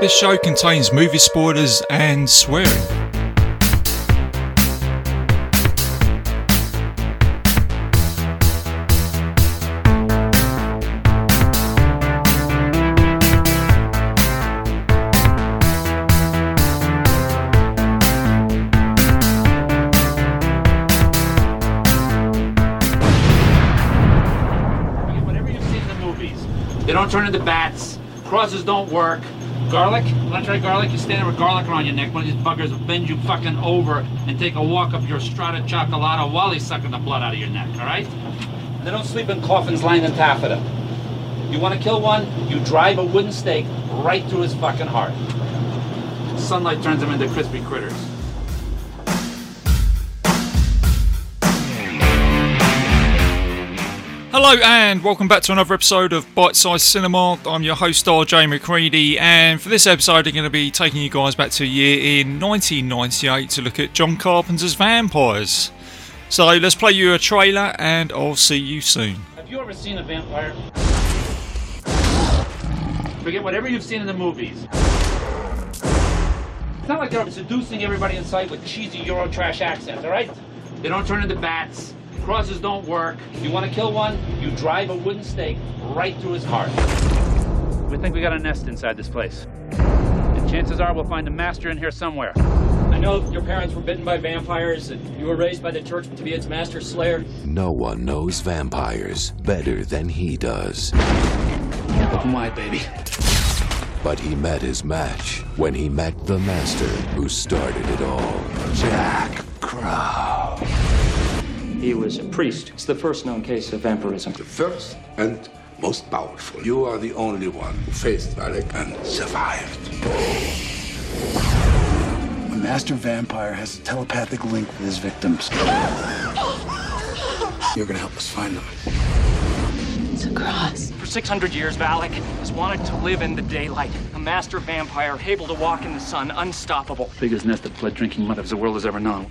This show contains movie spoilers and swearing. Whatever you've seen in the movies. They don't turn into bats. Crosses don't work. Garlic? Wanna try garlic? You stand there with garlic around your neck. One of these buggers will bend you fucking over and take a walk up your strata chocolata while he's sucking the blood out of your neck, alright? They don't sleep in coffins lined in taffeta. You wanna kill one? You drive a wooden stake right through his fucking heart. Sunlight turns them into crispy critters. Hello and welcome back to another episode of Bite Size Cinema. I'm your host RJ McCready, and for this episode, I'm going to be taking you guys back to a year in 1998 to look at John Carpenter's Vampires. So let's play you a trailer, and I'll see you soon. Have you ever seen a vampire? Forget whatever you've seen in the movies. It's not like they're seducing everybody in sight with cheesy Eurotrash accents, alright? They don't turn into bats. Crosses don't work. You want to kill one? You drive a wooden stake right through his heart. We think we got a nest inside this place. And chances are we'll find a master in here somewhere. I know your parents were bitten by vampires and you were raised by the church to be its master slayer. No one knows vampires better than he does. Open wide, baby. But he met his match when he met the master who started it all. Jack Crow. He was a priest. It's the first known case of vampirism. the first and most powerful. You are the only one who faced Valek and survived. A master vampire has a telepathic link with his victims. You're gonna help us find them. It's a cross. For 600 years, Valek has wanted to live in the daylight. A master vampire able to walk in the sun, unstoppable. Biggest nest of blood drinking mothers the world has ever known.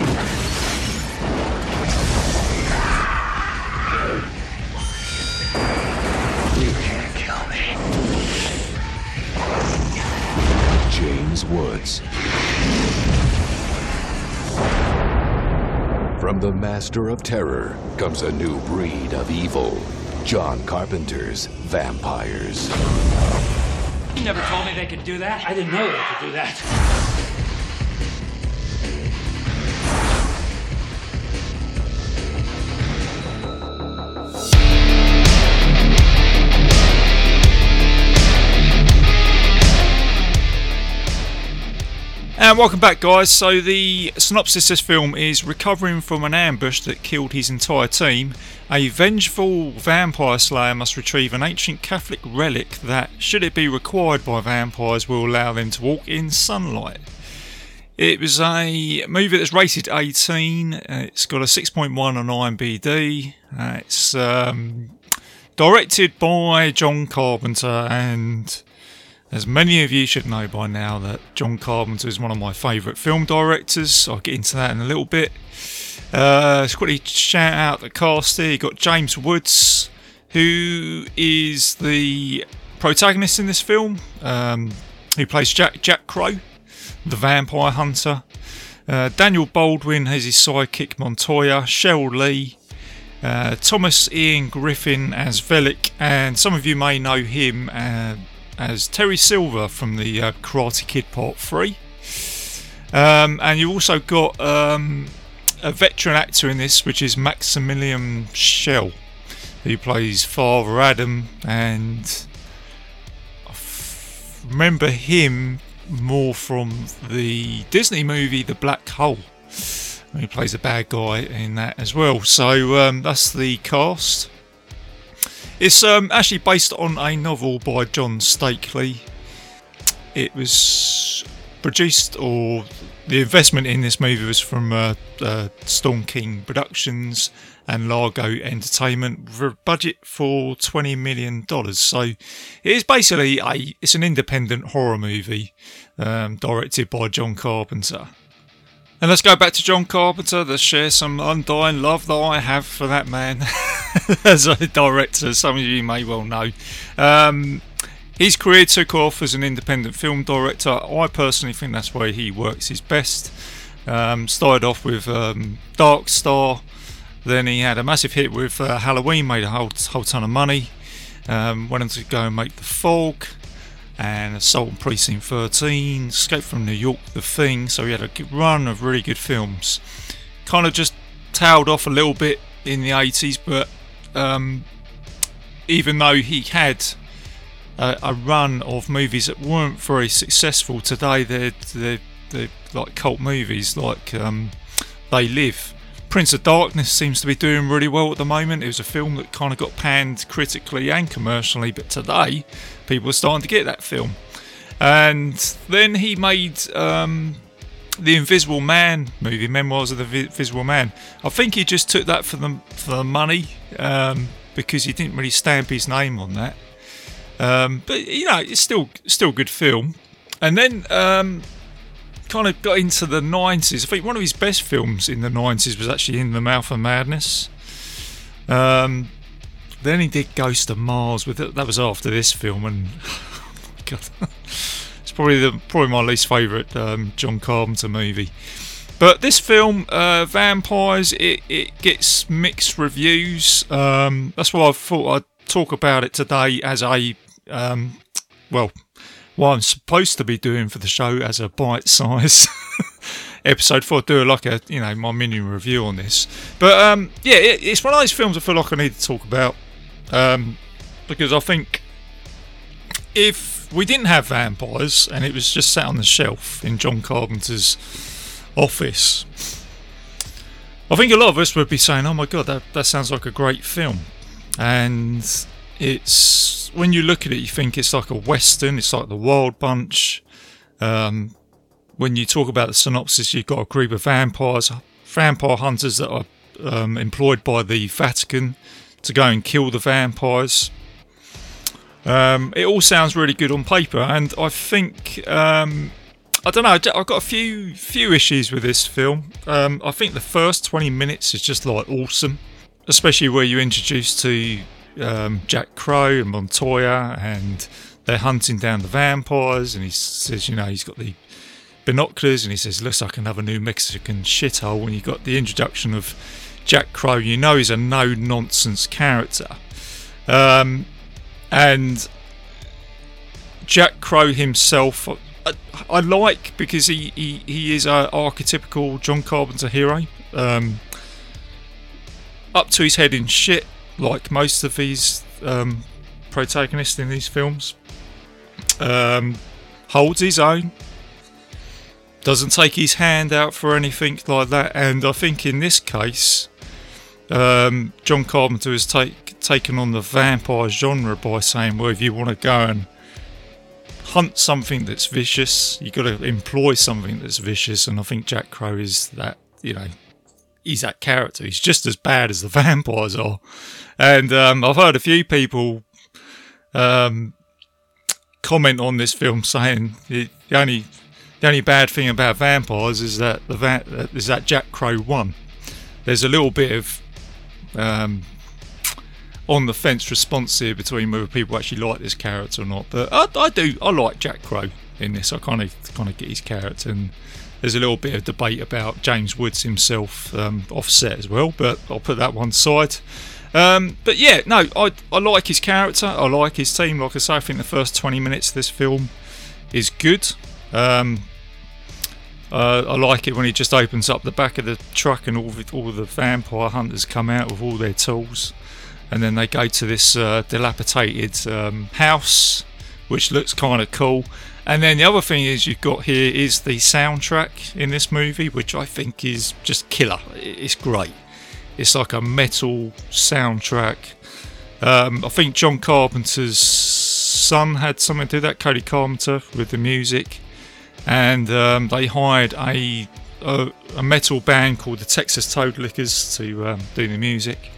the master of terror comes a new breed of evil. John Carpenter's vampires. You never told me they could do that. I didn't know they could do that. And welcome back, guys. So, the synopsis of this film is recovering from an ambush that killed his entire team. A vengeful vampire slayer must retrieve an ancient Catholic relic that, should it be required by vampires, will allow them to walk in sunlight. It was a movie that's rated 18. Uh, It's got a 6.1 on IMDb. Uh, it's um, directed by John Carpenter and as many of you should know by now that John Carpenter is one of my favourite film directors. I'll get into that in a little bit. Uh, let's quickly shout out the cast here. You've got James Woods, who is the protagonist in this film, um, who plays Jack Jack Crow, the vampire hunter. Uh, Daniel Baldwin has his sidekick Montoya, Sheryl Lee, uh, Thomas Ian Griffith as Valek, and some of you may know him uh, as Terry Silver from the uh, Karate Kid Part 3. Um, and you've also got um, a veteran actor in this, which is Maximilian Schell, who plays Father Adam, and I f- remember him more from the Disney movie The Black Hole. He plays a bad guy in that as well. So um, that's the cast. It's um, actually based on a novel by John Steakley. It was produced, or the investment in this movie was from uh, uh, Storm King Productions and Largo Entertainment with a budget for twenty million dollars. So it is basically a it's an independent horror movie um, directed by John Carpenter. And let's go back to John Carpenter to share some undying love that I have for that man as a director. Some of you may well know. Um, his career took off as an independent film director. I personally think that's where he works his best. Um, started off with um, Dark Star, then he had a massive hit with uh, Halloween, made a whole, whole ton of money. Um, went on to go and make The Fog and Assault on Precinct 13, Escape from New York, The Thing. So he had a run of really good films. Kind of just tailed off a little bit in the 80s, but um, even though he had a, a, run of movies that weren't very successful today, they're, they're, they're like cult movies like um, They Live. Prince of Darkness seems to be doing really well at the moment. It was a film that kind of got panned critically and commercially, but today people are starting to get that film. And then he made um, the Invisible Man movie, Memoirs of the Invisible Man. I think he just took that for the for the money um, because he didn't really stamp his name on that. Um, but you know, it's still still a good film. And then um, kind of got into the 90s. I think one of his best films in the 90s was actually In the Mouth of Madness. Um, then he did Ghost of Mars with it. That was after this film, and oh God, it's probably the probably my least favourite um, John Carpenter movie. But this film, uh, Vampires, it, it gets mixed reviews. Um, that's why I thought I'd talk about it today as a um, well, what I'm supposed to be doing for the show as a bite size episode for do like a you know my mini review on this. But um, yeah, it, it's one of those films I feel like I need to talk about um, because I think if we didn't have vampires and it was just sat on the shelf in John Carpenter's office, I think a lot of us would be saying, "Oh my god, that that sounds like a great film," and it's when you look at it, you think it's like a western. It's like the Wild Bunch. Um, when you talk about the synopsis, you've got a group of vampires, vampire hunters that are um, employed by the Vatican to go and kill the vampires. Um, it all sounds really good on paper, and I think um, I don't know. I've got a few few issues with this film. Um, I think the first twenty minutes is just like awesome, especially where you're introduced to um, Jack Crow and Montoya, and they're hunting down the vampires. And he says, you know, he's got the binoculars, and he says, "Looks like another New Mexican shithole." When you got the introduction of Jack Crow, you know he's a no nonsense character. Um, and Jack Crow himself, I, I, like because he, he, he is an archetypical John Carpenter hero. Um, up to his head in shit, like most of these um, protagonists in these films. Um, holds his own, doesn't take his hand out for anything like that, and I think in this case, um, John Carpenter has take, taken on the vampire genre by saying, well, if you want to go and hunt something that's vicious, you've got to employ something that's vicious. And I think Jack Crow is that, you know, he's that character. He's just as bad as the vampires are. And um, I've heard a few people um, comment on this film saying the, the only the only bad thing about vampires is that the va- is that Jack Crow won. There's a little bit of um, on the fence response here between whether people actually like this character or not. But I, I do. I like Jack Crow in this. I kind of kind of get his character, and there's a little bit of debate about James Woods himself um, offset as well. But I'll put that one side. Um, but yeah, no, I I like his character. I like his team. Like I say, I think the first 20 minutes of this film is good. Um, uh, I like it when he just opens up the back of the truck and all the, all the vampire hunters come out with all their tools, and then they go to this uh, dilapidated um, house, which looks kind of cool. And then the other thing is you've got here is the soundtrack in this movie, which I think is just killer. It's great. It's like a metal soundtrack. Um, I think John Carpenter's son had something to do that, Cody Carpenter, with the music. and um, they hired a, a, a metal band called the Texas Toad Lickers to um, do the music,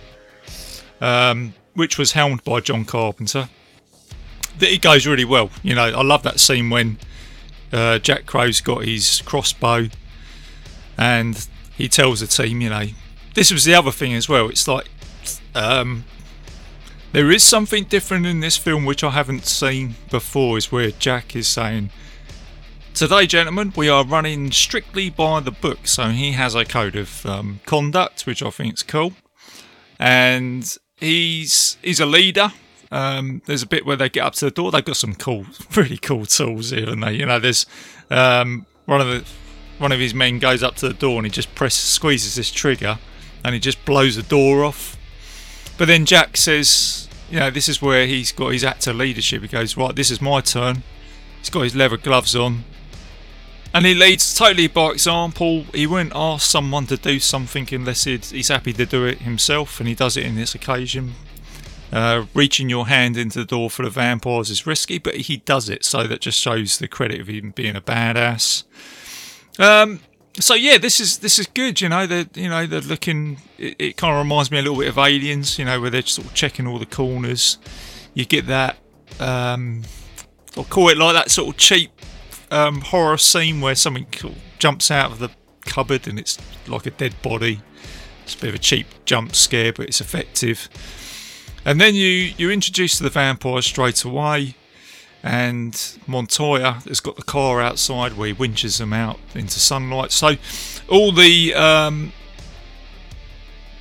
um, which was helmed by John Carpenter. It goes really well. You know, I love that scene when uh, Jack Crow's got his crossbow and he tells the team, you know, this was the other thing as well. It's like um, there is something different in this film which I haven't seen before. Is where Jack is saying, "Today, gentlemen, we are running strictly by the book." So he has a code of um, conduct, which I think is cool, and he's he's a leader. Um, there's a bit where they get up to the door. They've got some cool, really cool tools here, and they, you know, there's um, one of the one of his men goes up to the door and he just presses, squeezes this trigger, and he just blows the door off. But then Jack says, you know, this is where he's got his actor leadership. He goes, right, this is my turn. He's got his leather gloves on. And he leads totally by example. He won't ask someone to do something unless he's happy to do it himself, and he does it in this occasion. Uh, reaching your hand into the door for the vampires is risky, but he does it, so that just shows the credit of him being a badass. Um, so yeah, this is this is good. You know, they're you know they're looking. It, it kind of reminds me a little bit of Aliens. You know, where they're sort of checking all the corners. You get that. Um, I'll call it like that sort of cheap um, horror scene where something jumps out of the cupboard and it's like a dead body. It's a bit of a cheap jump scare, but it's effective. And then you you're introduced to the vampire straight away and Montoya has got the car outside where he winches them out into sunlight. So, all the um,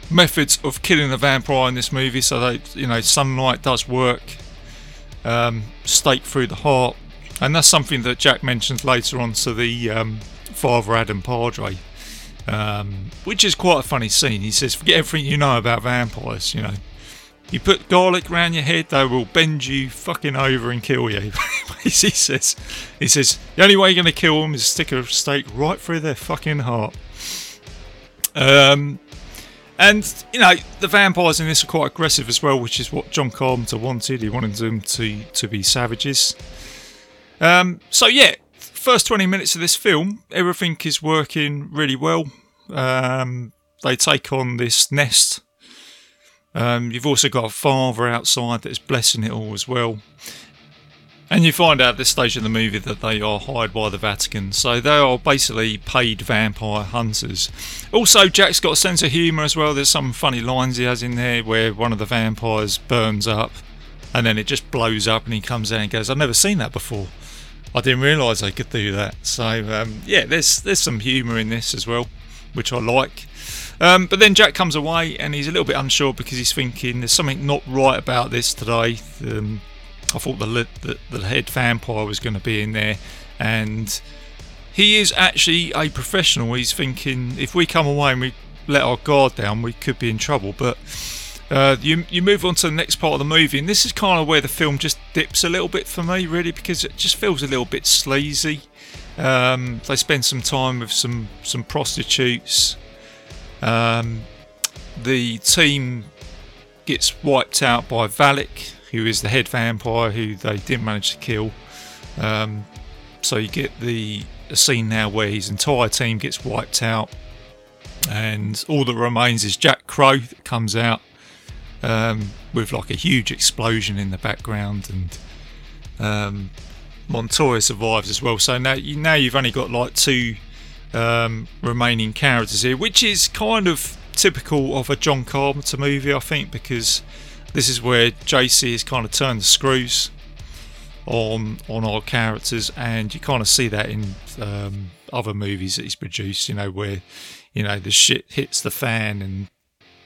methods of killing the vampire in this movie, so that you know, sunlight does work, um, stake through the heart, and that's something that Jack mentions later on to the um, father Adam Padre. Um, which is quite a funny scene. He says, "Forget everything you know about vampires. You know, you put garlic around your head, they will bend you fucking over and kill you. he says, he says, the only way you're going to kill them is stick a stake right through their fucking heart. Um, and you know the vampires in this are quite aggressive as well, which is what John Carpenter wanted. He wanted them to to be savages. Um, so yeah, first twenty minutes of this film, everything is working really well. Um, they take on this nest um, you've also got a father outside that's blessing it all as well. And you find out at this stage of the movie that they are hired by the Vatican, so they are basically paid vampire hunters. Also, Jack's got a sense of humour as well. There's some funny lines he has in there where one of the vampires burns up and then it just blows up and he comes out and goes, I've never seen that before. I didn't realise they could do that. So, um, yeah, there's, there's some humour in this as well, which I like. Um, but then Jack comes away and he's a little bit unsure because he's thinking there's something not right about this today. Um, I thought the, the, the head vampire was going to be in there, and he is actually a professional. He's thinking if we come away and we let our guard down, we could be in trouble. But uh, you you move on to the next part of the movie, and this is kind of where the film just dips a little bit for me, really, because it just feels a little bit sleazy. Um, they spend some time with some some prostitutes. Um, the team gets wiped out by Valek, who is the head vampire who they didn't manage to kill. Um, so you get the scene now where his entire team gets wiped out, and all that remains is Jack Crow that comes out um, with like a huge explosion in the background, and um, Montoya survives as well. So now you now you've only got like two um, remaining characters here, which is kind of typical of a John Carpenter movie, I think, because this is where JC has kind of turned the screws on on our characters, and you kind of see that in um, other movies that he's produced. You know, where you know the shit hits the fan and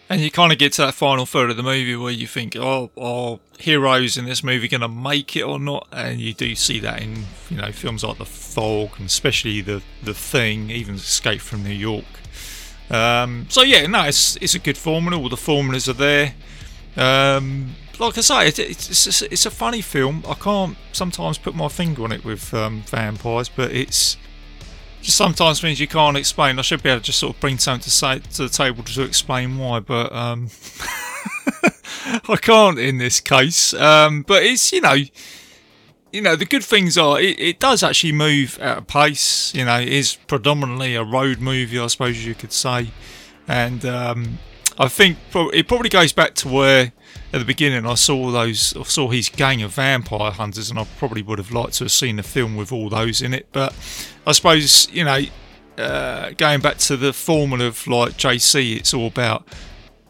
and you kind of get to that final third of the movie where you think, oh, are heroes in this movie going to make it or not? And you do see that in, you know, films like The Fog and especially The The Thing, even Escape from New York. Um, so yeah, no, it's it's a good formula. All the formulas are there. Um, like I say, it, it's it's, it's a funny film. I can't sometimes put my finger on it with um, vampires, but it's just sometimes means you can't explain. I should be able to just sort of bring something to say to the table to explain why, but um, I can't in this case. Um, but it's you know, you know, the good things are it, it does actually move at a pace. You know, it is predominantly a road movie, I suppose you could say, and um, I think it probably goes back to where at the beginning I saw those, I saw his gang of vampire hunters, and I probably would have liked to have seen the film with all those in it. But I suppose you know, uh, going back to the formula of like JC, it's all about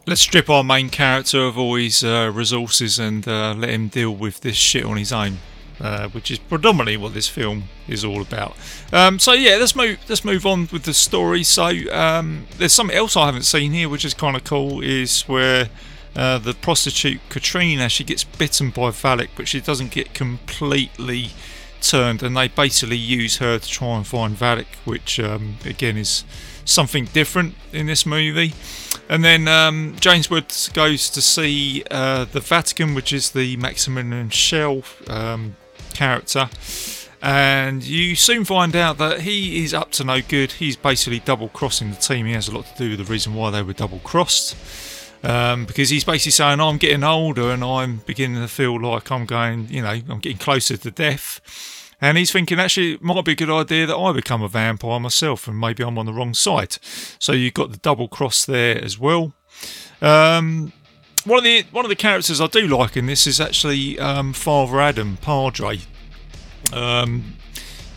let's strip our main character of all his uh, resources and uh, let him deal with this shit on his own. Uh, which is predominantly what this film is all about. Um, so yeah, let's move let's move on with the story. So um, there's something else I haven't seen here, which is kind of cool, is where uh, the prostitute Katrina she gets bitten by Valek, but she doesn't get completely turned, and they basically use her to try and find Valek, which um, again is something different in this movie. And then um, James Woods goes to see uh, the Vatican, which is the Maximilian Schell um, character. And you soon find out that he is up to no good. He's basically double crossing the team. He has a lot to do with the reason why they were double crossed. Um, because he's basically saying, I'm getting older and I'm beginning to feel like I'm going, you know, I'm getting closer to death. And he's thinking, actually, it might be a good idea that I become a vampire myself and maybe I'm on the wrong side. So you've got the double cross there as well. Um, one of the one of the characters I do like in this is actually um, Father Adam Padre. Um,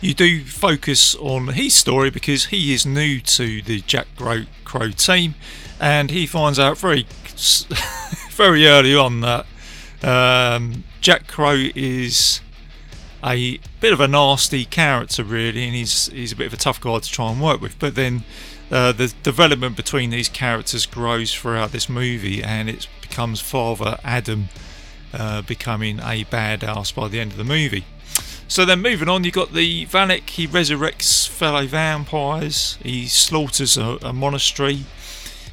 you do focus on his story because he is new to the Jack Crow, team, and he finds out very very early on that um, Jack Crow is a bit of a nasty character, really, and he's he's a bit of a tough guy to try and work with. But then uh, the development between these characters grows throughout this movie, and it becomes Father Adam uh, becoming a badass by the end of the movie. So then, moving on, you've got the Valek. He resurrects fellow vampires. He slaughters a, a monastery.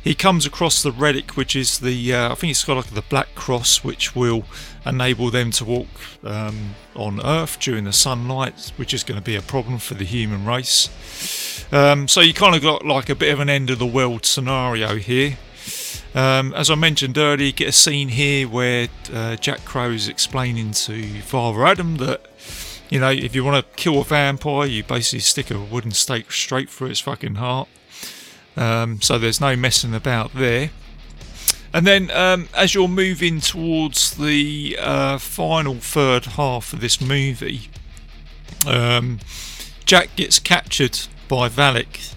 He comes across the relic, which is the uh, I think it's got like the black cross, which will enable them to walk um, on Earth during the sunlight, which is going to be a problem for the human race. Um, so you kind of got like a bit of an end of the world scenario here. Um, as I mentioned earlier, you get a scene here where uh, Jack Crow is explaining to Father Adam that you know if you want to kill a vampire, you basically stick a wooden stake straight through its fucking heart. Um, so there's no messing about there. And then um, as you're moving towards the uh, final third half of this movie, um, Jack gets captured by Valek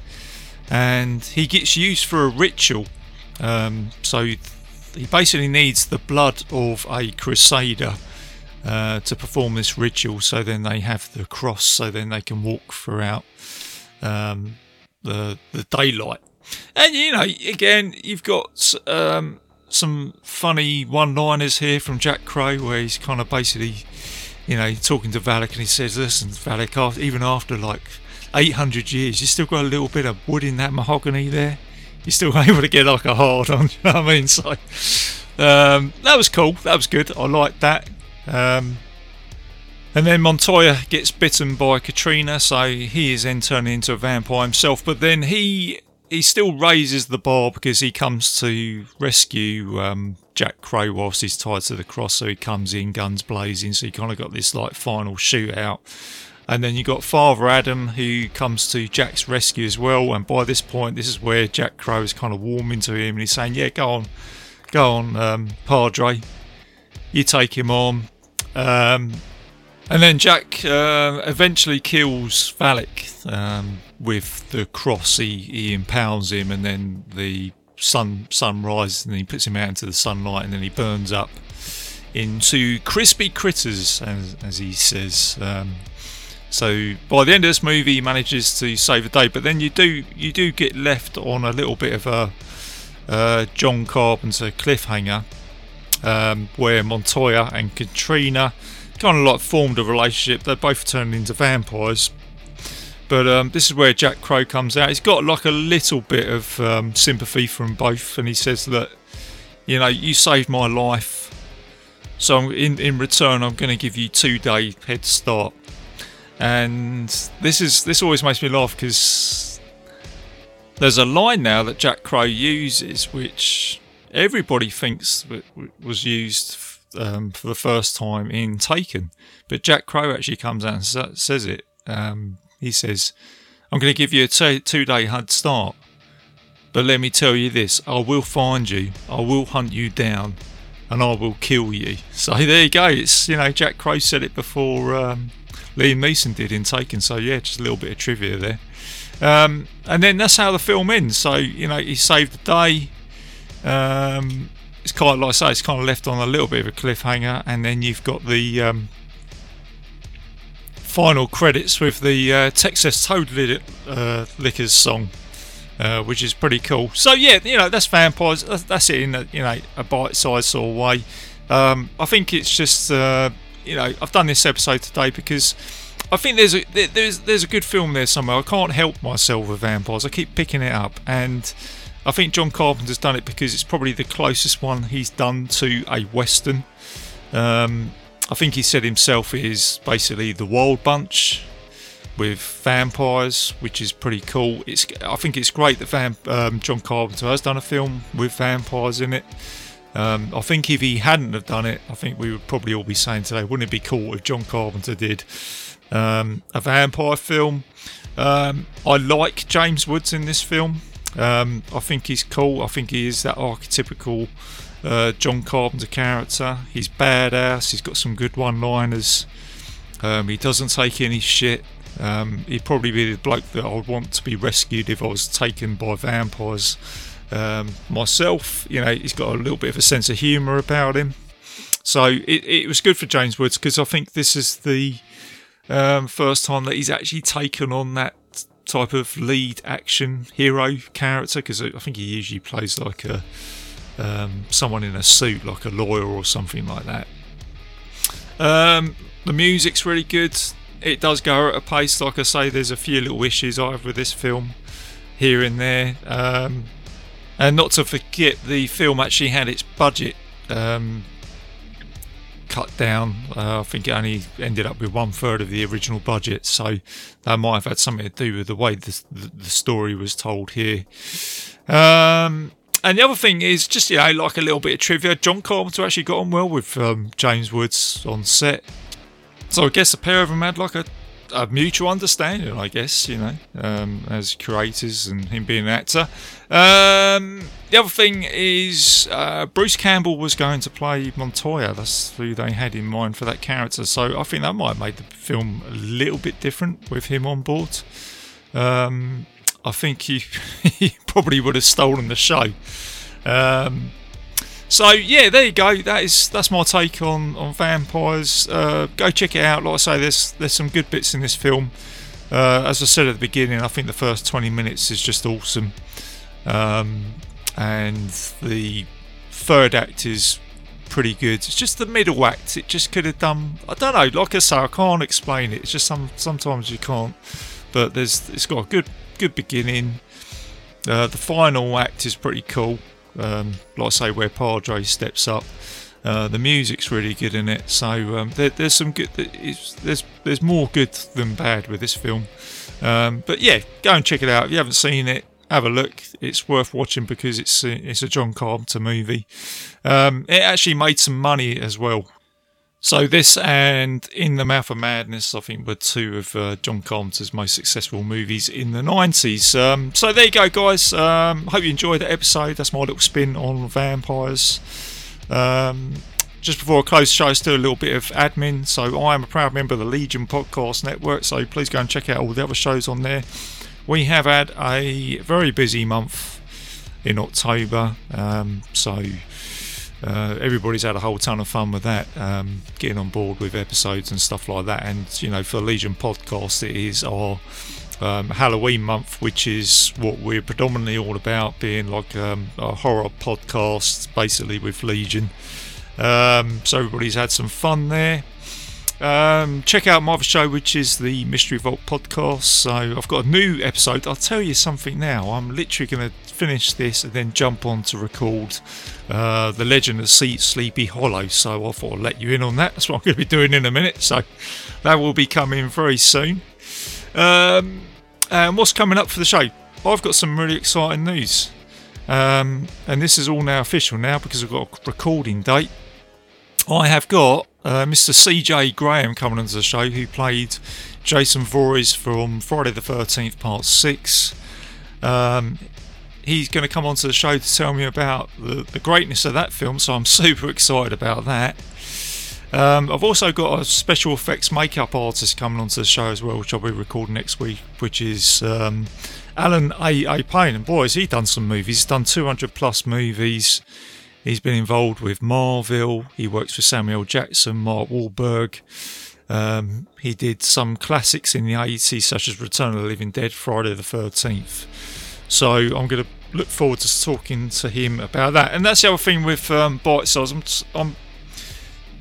and he gets used for a ritual. Um, so he basically needs the blood of a crusader uh, to perform this ritual. So then they have the cross, so then they can walk throughout um, the the daylight. And you know, again, you've got um, some funny one-liners here from Jack Crow, where he's kind of basically, you know, talking to Valek, and he says, "Listen, Valek, even after like 800 years, you still got a little bit of wood in that mahogany there. You're still able to get like a hard on. You know what I mean? So um, that was cool. That was good. I liked that. Um, and then Montoya gets bitten by Katrina, so he is then turning into a vampire himself. But then he he still raises the bar because he comes to rescue um, Jack Crow whilst he's tied to the cross. So he comes in, guns blazing. So you kind of got this like final shootout. And then you got Father Adam who comes to Jack's rescue as well. And by this point, this is where Jack Crow is kind of warming to him and he's saying, "Yeah, go on, go on, um, Padre, you take him on." Um, and then Jack uh, eventually kills Valek um, with the cross. He, he impales him, and then the sun sun rises, and he puts him out into the sunlight, and then he burns up into crispy critters, as, as he says. Um, so by the end of this movie, he manages to save the day. But then you do you do get left on a little bit of a uh, John Carpenter cliffhanger, um, where Montoya and Katrina kind of like formed a relationship. They both turned into vampires. But um, this is where Jack Crow comes out. He's got like a little bit of um, sympathy from both, and he says that, you know, you saved my life, so in in return, I'm going to give you two day head start. And this is this always makes me laugh because there's a line now that Jack Crow uses, which everybody thinks it was used um, for the first time in Taken. But Jack Crow actually comes out and says it. Um, he says, I'm going to give you a t- two day head start. But let me tell you this I will find you, I will hunt you down, and I will kill you. So there you go. It's, you know, Jack Crow said it before um, Liam Neeson did in Taken. So yeah, just a little bit of trivia there. Um, and then that's how the film ends. So, you know, he saved the day. Um, it's kind of like I say, it's kind of left on a little bit of a cliffhanger, and then you've got the um, final credits with the uh, Texas Toad Lit- uh, Lickers song, uh, which is pretty cool. So yeah, you know that's vampires. That's, that's it in a, you know a bite-sized sort of way. Um, I think it's just uh, you know I've done this episode today because. I think there's a there's there's a good film there somewhere. I can't help myself with vampires. I keep picking it up, and I think John Carpenter's done it because it's probably the closest one he's done to a western. Um, I think he said himself is basically the Wild Bunch with vampires, which is pretty cool. It's I think it's great that Vamp, um, John Carpenter has done a film with vampires in it. Um, I think if he hadn't have done it, I think we would probably all be saying today, wouldn't it be cool if John Carpenter did um, a vampire film? Um, I like James Woods in this film. Um, I think he's cool. I think he is that archetypical uh, John Carpenter character. He's badass. He's got some good one-liners. Um, he doesn't take any shit. Um, he'd probably be the bloke that I would want to be rescued if I was taken by vampires um, myself. You know, he's got a little bit of a sense of humour about him. So it, it was good for James Woods because I think this is the um, first time that he's actually taken on that type of lead action hero character because I think he usually plays like a um, someone in a suit, like a lawyer or something like that. Um, the music's really good. It does go at a pace. Like I say, there's a few little issues I have with this film here and there. Um, and not to forget, the film actually had its budget um, cut down. Uh, I think it only ended up with one third of the original budget, so that might have had something to do with the way the, the, story was told here. Um, and the other thing is just you know like a little bit of trivia. John Carpenter actually got on well with um, James Woods on set, so I guess the pair of them had like a, a mutual understanding. I guess you know um, as creators and him being an actor. Um, the other thing is uh, Bruce Campbell was going to play Montoya. That's who they had in mind for that character. So I think that might have made the film a little bit different with him on board. Um, I think he, he probably would have stolen the show. Um, so yeah, there you go. That is that's my take on on vampires. Uh, go check it out. Like I say, there's there's some good bits in this film. Uh, as I said at the beginning, I think the first 20 minutes is just awesome, um, and the third act is pretty good. It's just the middle act. It just could have done. I don't know. Like I say, I can't explain it. It's just some sometimes you can't. But there's it's got a good good beginning. Uh, the final act is pretty cool. Um, like I say, where Padre steps up. Uh, the music's really good in it, so um, there, there's some good. There's there's more good than bad with this film. Um, but yeah, go and check it out. If you haven't seen it, have a look. It's worth watching because it's a, it's a John Carpenter movie. Um, it actually made some money as well. So this and In the Mouth of Madness, I think, were two of uh, John Carpenter's most successful movies in the 90s. Um, so there you go, guys. Um, hope you enjoyed that episode. That's my little spin on vampires. Um, just before I close the show, do a little bit of admin. So I am a proud member of the Legion Podcast Network. So please go and check out all the other shows on there. We have had a very busy month in October. Um, so uh, everybody's had a whole ton of fun with that, um, getting on board with episodes and stuff like that. And you know, for Legion Podcast, it is our um, Halloween month, which is what we're predominantly all about, being like um, a horror podcast, basically with Legion. Um, so everybody's had some fun there. Um, check out my other show, which is the Mystery Vault podcast. So I've got a new episode. I'll tell you something now. I'm literally going to finish this and then jump on to record uh, the Legend of Sleepy Hollow. So I thought I'd let you in on that. That's what I'm going to be doing in a minute. So that will be coming very soon. Um, and what's coming up for the show? I've got some really exciting news. Um, and this is all now official now because I've got a recording date I have got uh, Mr. CJ Graham coming onto the show, who played Jason Voorhees from Friday the 13th, Part 6. Um, he's going to come onto the show to tell me about the, the greatness of that film, so I'm super excited about that. Um, I've also got a special effects makeup artist coming onto the show as well, which I'll be recording next week, which is um, Alan A. Apone. And boys, he's done some movies. He's done 200 plus movies. He's been involved with Marvel. He works with Samuel Jackson, Mark Wahlberg. Um, he did some classics in the 80s, such as Return of the Living Dead, Friday the 13th. So I'm going to look forward to talking to him about that. And that's the other thing with um, Bite Size. I'm, I'm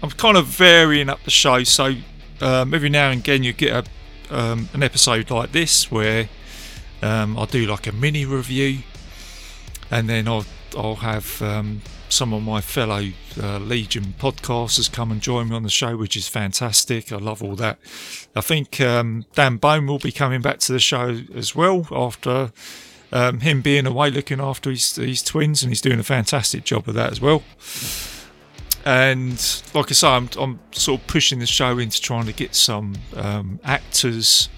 I'm kind of varying up the show, so um, every now and again you get a, um, an episode like this where um, I'll do like a mini review, and then I'll I'll have um, some of my fellow uh, Legion podcasters come and join me on the show, which is fantastic. I love all that. I think um, Dan Bone will be coming back to the show as well after. Um, him being away looking after his, his twins, and he's doing a fantastic job of that as well and like I say, I'm, I'm, sort of pushing the show into trying to get some um, actors,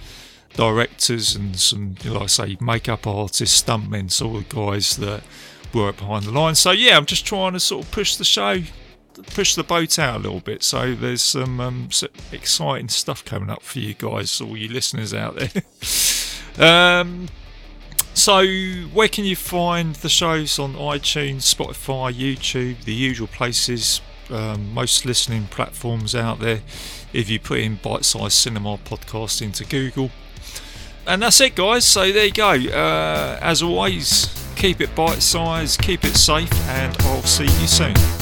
directors, and some, like I say, makeup artists, stuntmen, sort of guys that work behind the lines. So yeah, I'm just trying to sort of push the show, push the boat out a little bit. So there's some, um, some exciting stuff coming up for you guys, all you listeners out there. um, so, where can you find the shows on iTunes, Spotify, YouTube, the usual places? um, most listening platforms out there if you put in bite size cinema podcast into Google. And that's it, guys. So there you go. Uh, as always, keep it bite size, keep it safe, and I'll see you soon.